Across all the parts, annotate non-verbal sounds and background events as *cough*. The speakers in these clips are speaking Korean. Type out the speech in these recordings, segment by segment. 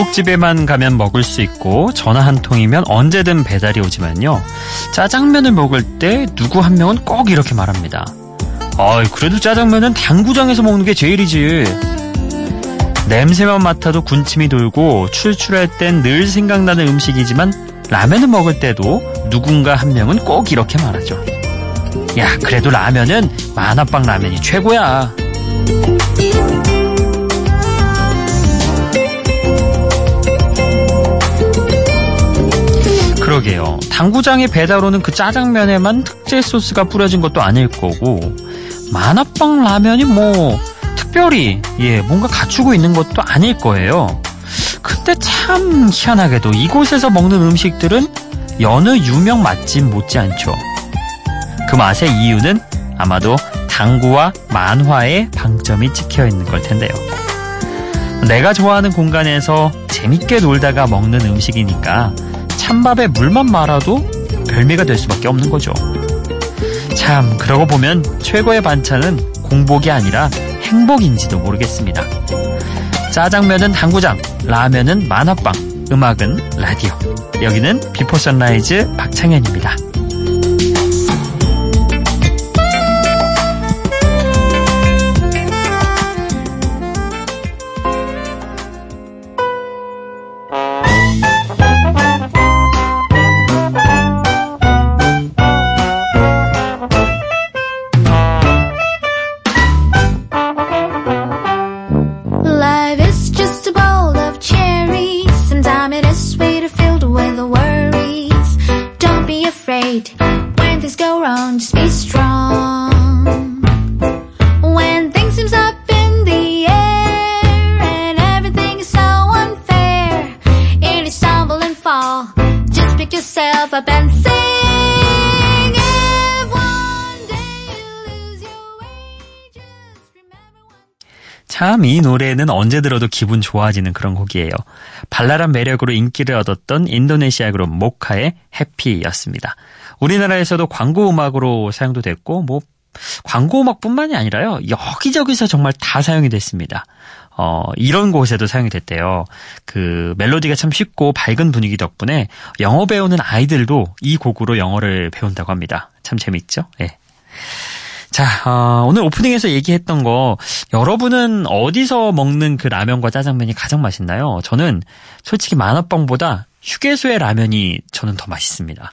중국집에만 가면 먹을 수 있고 전화 한 통이면 언제든 배달이 오지만요. 짜장면을 먹을 때 누구 한 명은 꼭 이렇게 말합니다. 아이, 그래도 짜장면은 당구장에서 먹는 게 제일이지. 냄새만 맡아도 군침이 돌고 출출할 땐 늘 생각나는 음식이지만 라면을 먹을 때도 누군가 한 명은 꼭 이렇게 말하죠. 야, 그래도 라면은 만화빵 라면이 최고야. 그러게요. 당구장에 배달 오는 그 짜장면에만 특제 소스가 뿌려진 것도 아닐 거고, 만화빵 라면이 뭐, 특별히, 예, 뭔가 갖추고 있는 것도 아닐 거예요. 근데 참 희한하게도 이곳에서 먹는 음식들은 여느 유명 맛집 못지않죠. 그 맛의 이유는 아마도 당구와 만화의 방점이 찍혀 있는 걸 텐데요. 내가 좋아하는 공간에서 재밌게 놀다가 먹는 음식이니까 찬밥에 물만 말아도 별미가 될 수밖에 없는 거죠. 참, 그러고 보면 최고의 반찬은 공복이 아니라 행복인지도 모르겠습니다. 짜장면은 당구장, 라면은 만화방, 음악은 라디오. 여기는 비포 선라이즈 박창현입니다. 참 이 노래는 언제 들어도 기분 좋아지는 그런 곡이에요. 발랄한 매력으로 인기를 얻었던 인도네시아 그룹 모카의 해피였습니다. 우리나라에서도 광고 음악으로 사용도 됐고 뭐 광고 음악뿐만이 아니라요. 여기저기서 정말 다 사용이 됐습니다. 어, 이런 곳에도 사용이 됐대요. 그 멜로디가 참 쉽고 밝은 분위기 덕분에 영어 배우는 아이들도 이 곡으로 영어를 배운다고 합니다. 참 재밌죠? 예. 자, 어, 오늘 오프닝에서 얘기했던 거, 여러분은 어디서 먹는 그 라면과 짜장면이 가장 맛있나요? 저는 솔직히 만화빵보다 휴게소의 라면이 저는 더 맛있습니다.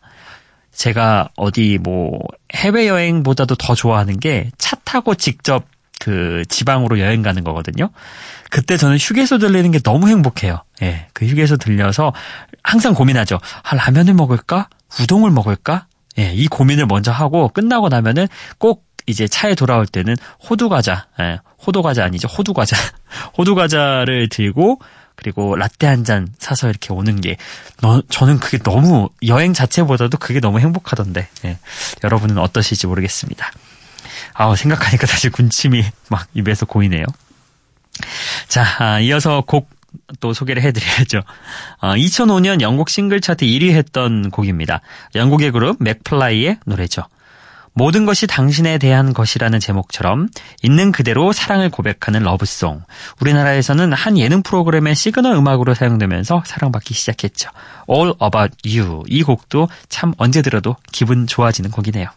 제가 어디 뭐 해외여행보다도 더 좋아하는 게 차 타고 직접 그 지방으로 여행 가는 거거든요. 그때 저는 휴게소 들리는 게 너무 행복해요. 예. 그 휴게소 들려서 항상 고민하죠. 아, 라면을 먹을까? 우동을 먹을까? 예, 이 고민을 먼저 하고 끝나고 나면은 꼭 이제 차에 돌아올 때는 호두 과자, 예, 호두 과자 아니죠, 호두 과자, *laughs* 호두 과자를 들고 그리고 라떼 한 잔 사서 이렇게 오는 게 너, 저는 그게 너무 여행 자체보다도 그게 너무 행복하던데 예, 여러분은 어떠실지 모르겠습니다. 아우 생각하니까 *laughs* 다시 군침이 막 입에서 고이네요. 자, 아, 이어서 곡 또 소개를 해드려야죠. 어, 2005년 영국 싱글 차트 1위 했던 곡입니다. 영국의 그룹 맥플라이의 노래죠. 모든 것이 당신에 대한 것이라는 제목처럼 있는 그대로 사랑을 고백하는 러브송. 우리나라에서는 한 예능 프로그램의 시그널 음악으로 사용되면서 사랑받기 시작했죠. All About You. 이 곡도 참 언제 들어도 기분 좋아지는 곡이네요.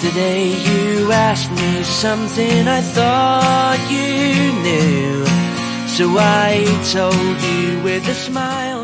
Yesterday you asked me something I thought you knew. So I told you with a smile,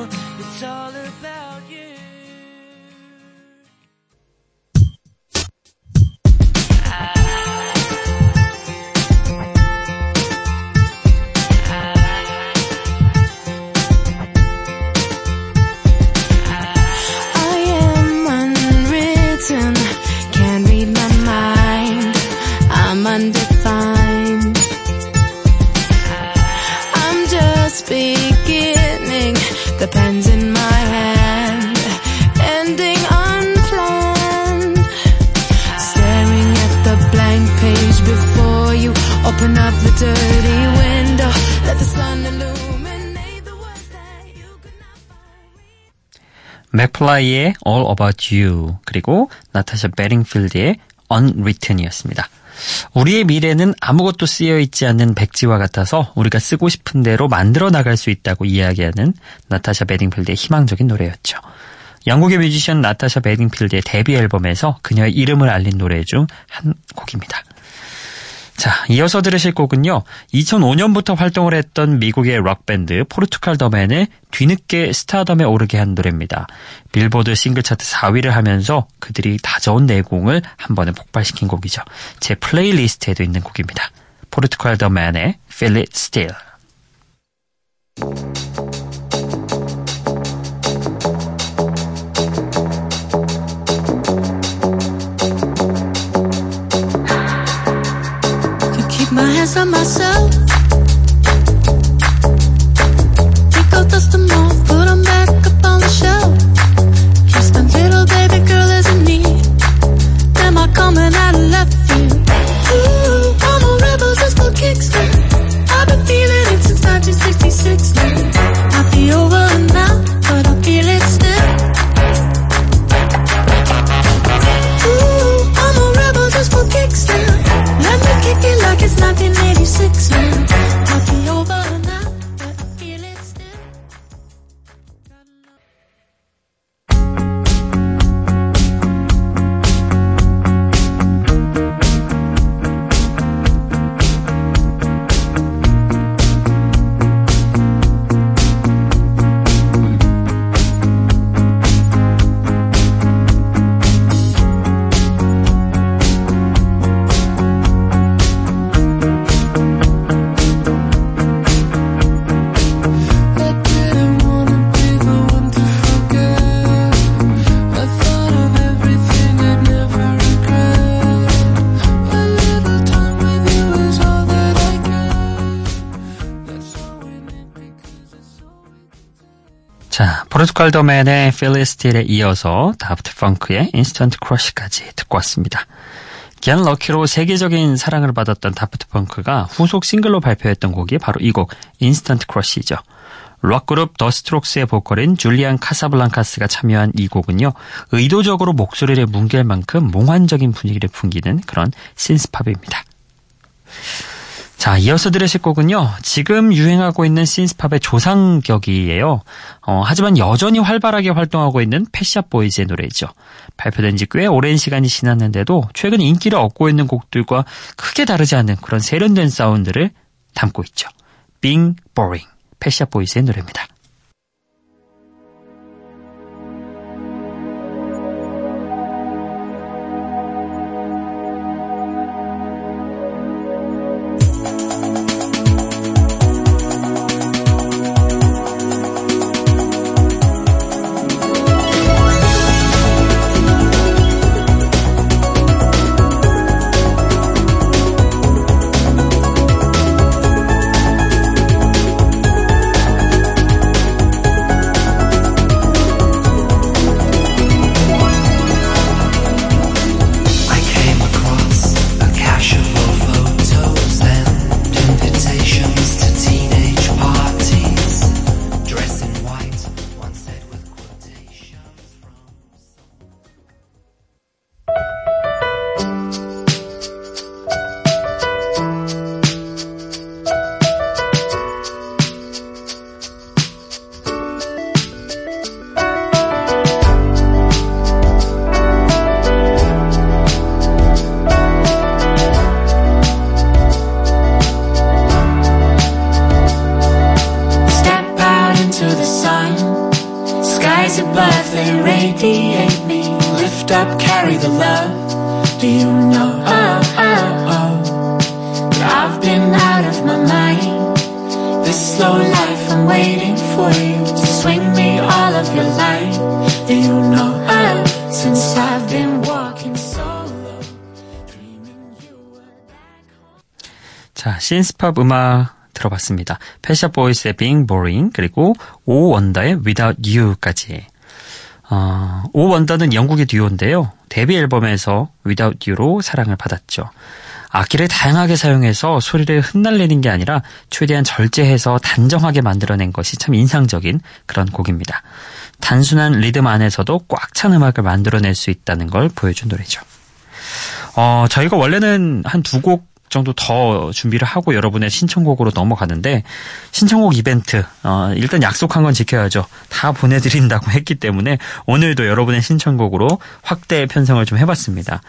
맥플라이의 All About You 그리고 나타샤 베딩필드의 Unwritten이었습니다. 우리의 미래는 아무것도 쓰여 있지 않는 백지와 같아서 우리가 쓰고 싶은 대로 만들어 나갈 수 있다고 이야기하는 나타샤 베딩필드의 희망적인 노래였죠. 영국의 뮤지션 나타샤 베딩필드의 데뷔 앨범에서 그녀의 이름을 알린 노래 중 한 곡입니다. 자, 이어서 들으실 곡은요. 2005년부터 활동을 했던 미국의 록밴드 포르투갈 더맨의 뒤늦게 스타덤에 오르게 한 노래입니다. 빌보드 싱글 차트 4위를 하면서 그들이 다져온 내공을 한 번에 폭발시킨 곡이죠. 제 플레이리스트에도 있는 곡입니다. 포르투갈 더맨의 Feel It Still. answer myself. 자, 포르투갈 더맨의 Feel It Still에 이어서 다프트 펑크의 Instant Crush까지 듣고 왔습니다. Get Lucky로 세계적인 사랑을 받았던 다프트 펑크가 후속 싱글로 발표했던 곡이 바로 이 곡 Instant Crush죠. 록그룹 더 스트록스의 보컬인 줄리안 카사블랑카스가 참여한 이 곡은요. 의도적으로 목소리를 뭉갤 만큼 몽환적인 분위기를 풍기는 그런 신스팝입니다. 자, 이어서 들으실 곡은요. 지금 유행하고 있는 신스팝의 조상격이에요. 어, 하지만 여전히 활발하게 활동하고 있는 패샵 보이즈의 노래죠. 발표된 지 꽤 오랜 시간이 지났는데도 최근 인기를 얻고 있는 곡들과 크게 다르지 않은 그런 세련된 사운드를 담고 있죠. Being Boring. 패샵 보이즈의 노래입니다. Slow life, I'm waiting for you to swing me all of your light. Do you know? Oh, since I've been walking solo, dreaming you were back home. 자, 신스팝 음악 들어봤습니다. 패샤 보이스의 Being Boring 그리고 오 원더의 Without You까지. 어, 오 원더는 영국의 듀오인데요. 데뷔 앨범에서 Without You로 사랑을 받았죠. 악기를 다양하게 사용해서 소리를 흩날리는 게 아니라 최대한 절제해서 단정하게 만들어낸 것이 참 인상적인 그런 곡입니다. 단순한 리듬 안에서도 꽉 찬 음악을 만들어낼 수 있다는 걸 보여준 노래죠. 어, 저희가 원래는 한 두 곡 정도 더 준비를 하고 여러분의 신청곡으로 넘어가는데 신청곡 이벤트 어, 일단 약속한 건 지켜야죠. 다 보내드린다고 *laughs* 했기 때문에 오늘도 여러분의 신청곡으로 확대 편성을 좀 해봤습니다.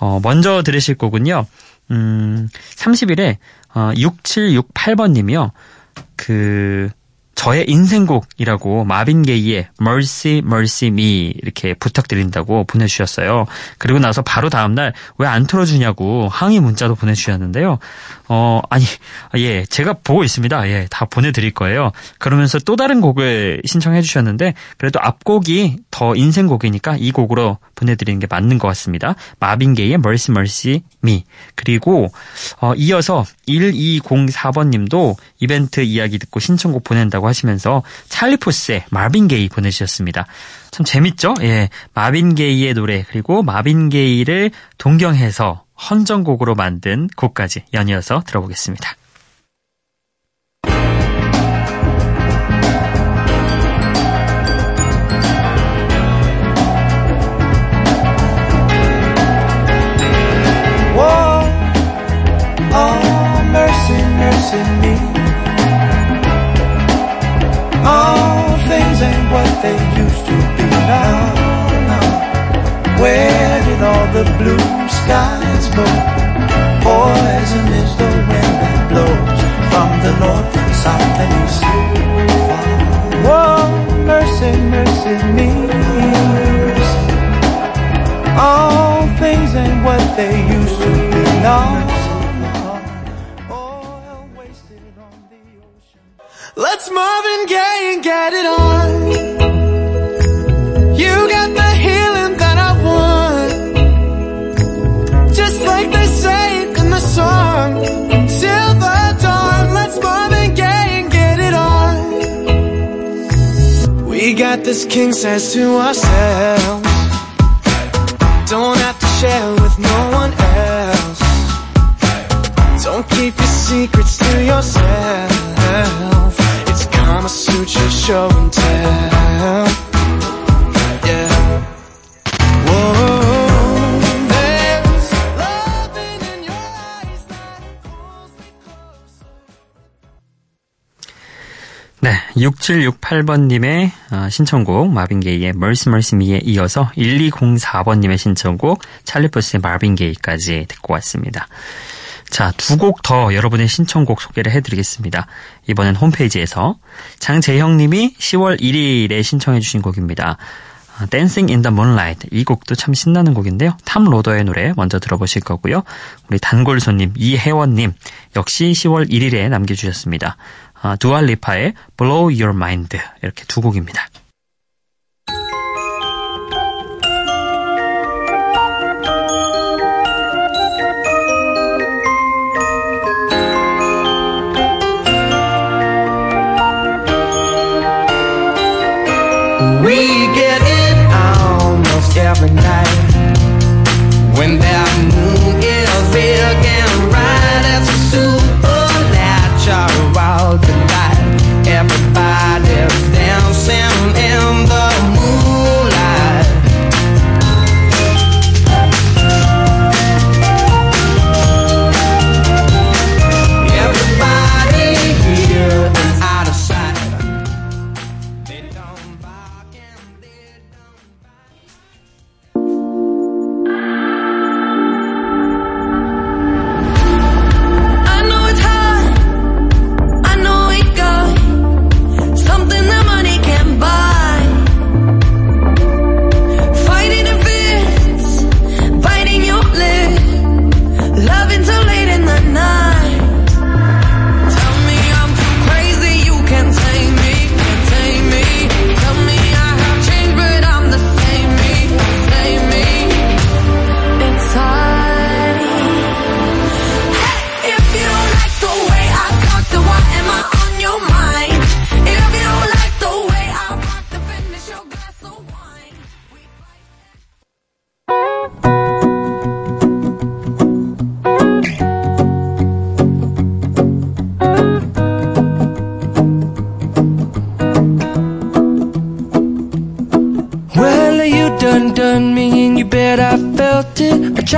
어, 먼저 들으실 곡은요. 음, 30일에 어, 6768번 님이요. 그 저의 인생곡이라고 마빈 게이의 Mercy Mercy Me 이렇게 부탁드린다고 보내주셨어요. 그리고 나서 바로 다음날 왜 안 틀어주냐고 항의 문자도 보내주셨는데요. 어 아니 예 제가 보고 있습니다. 예다 보내드릴 거예요. 그러면서 또 다른 곡을 신청해 주셨는데 그래도 앞곡이 더 인생곡이니까 이 곡으로 보내드리는 게 맞는 것 같습니다. 마빈 게이의 Mercy Mercy Me 그리고 어, 이어서 1204번님도 이벤트 이야기 듣고 신청곡 보낸다고 하시면서 찰리푸스의 마빈 게이 보내주셨습니다. 참 재밌죠? 예, 마빈 게이의 노래 그리고 마빈 게이를 동경해서 헌정곡으로 만든 곡까지 연이어서 들어보겠습니다. They used to be now. now. Where did all the blue skies go? Poison is the wind that blows from the north and south and east. Whoa, mercy, mercy me. All things ain't what they used to be now. Let's Marvin Gaye and get it on. We got this king size to ourselves. Don't have to share with no one else. Don't keep your secrets to yourself. It's Kama Sutra show and tell. 6768번님의 어, 신청곡 마빈 게이의 Mercy Mercy Me에 이어서 1204번님의 신청곡 찰리푸스의 마빈 게이까지 듣고 왔습니다. 자, 두 곡 더 여러분의 신청곡 소개를 해드리겠습니다. 이번엔 홈페이지에서 장재형님이 10월 1일에 신청해주신 곡입니다. 아, Dancing in the Moonlight 이 곡도 참 신나는 곡인데요. 탐 로더의 노래 먼저 들어보실 거고요. 우리 단골 손님 이혜원님 역시 10월 1일에 남겨주셨습니다. 아, 두알리파의 Blow Your Mind 이렇게 두 곡입니다. We get it almost every night when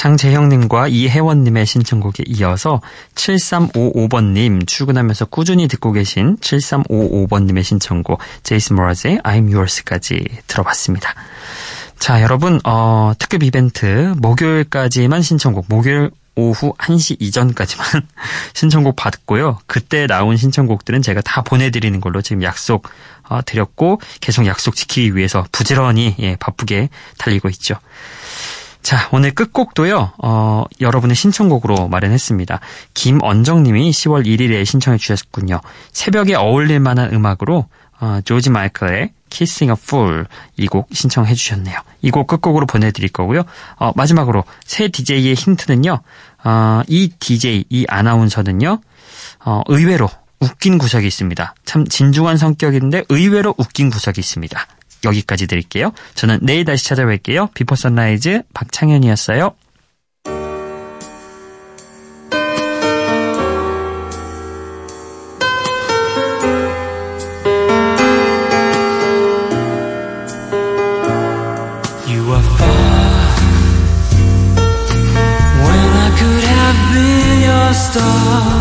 장재형님과 이혜원님의 신청곡에 이어서 7355번님 출근하면서 꾸준히 듣고 계신 7355번님의 신청곡 제이슨 모라즈의 I'm Yours까지 들어봤습니다. 자 여러분 어, 특급 이벤트 목요일까지만 신청곡 목요일 오후 1시 이전까지만 *laughs* 신청곡 받고요. 그때 나온 신청곡들은 제가 다 보내드리는 걸로 지금 약속 어, 드렸고 계속 약속 지키기 위해서 부지런히 예, 바쁘게 달리고 있죠. 자, 오늘 끝곡도요, 어, 여러분의 신청곡으로 마련했습니다. 김언정 님이 10월 1일에 신청해 주셨군요. 새벽에 어울릴 만한 음악으로, 어, 조지 마이클의 Kissing a Fool 이 곡 신청해 주셨네요. 이 곡 끝곡으로 보내드릴 거고요. 어, 마지막으로 새 DJ의 힌트는요, 어, 이 DJ, 이 아나운서는요, 어, 의외로 웃긴 구석이 있습니다. 참 진중한 성격인데 의외로 웃긴 구석이 있습니다. 여기까지 드릴게요. 저는 내일 다시 찾아뵐게요. 비포 선라이즈 박창현이었어요. You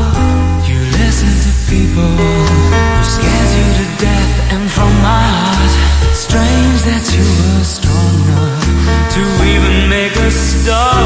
that you were strong enough to even make a start.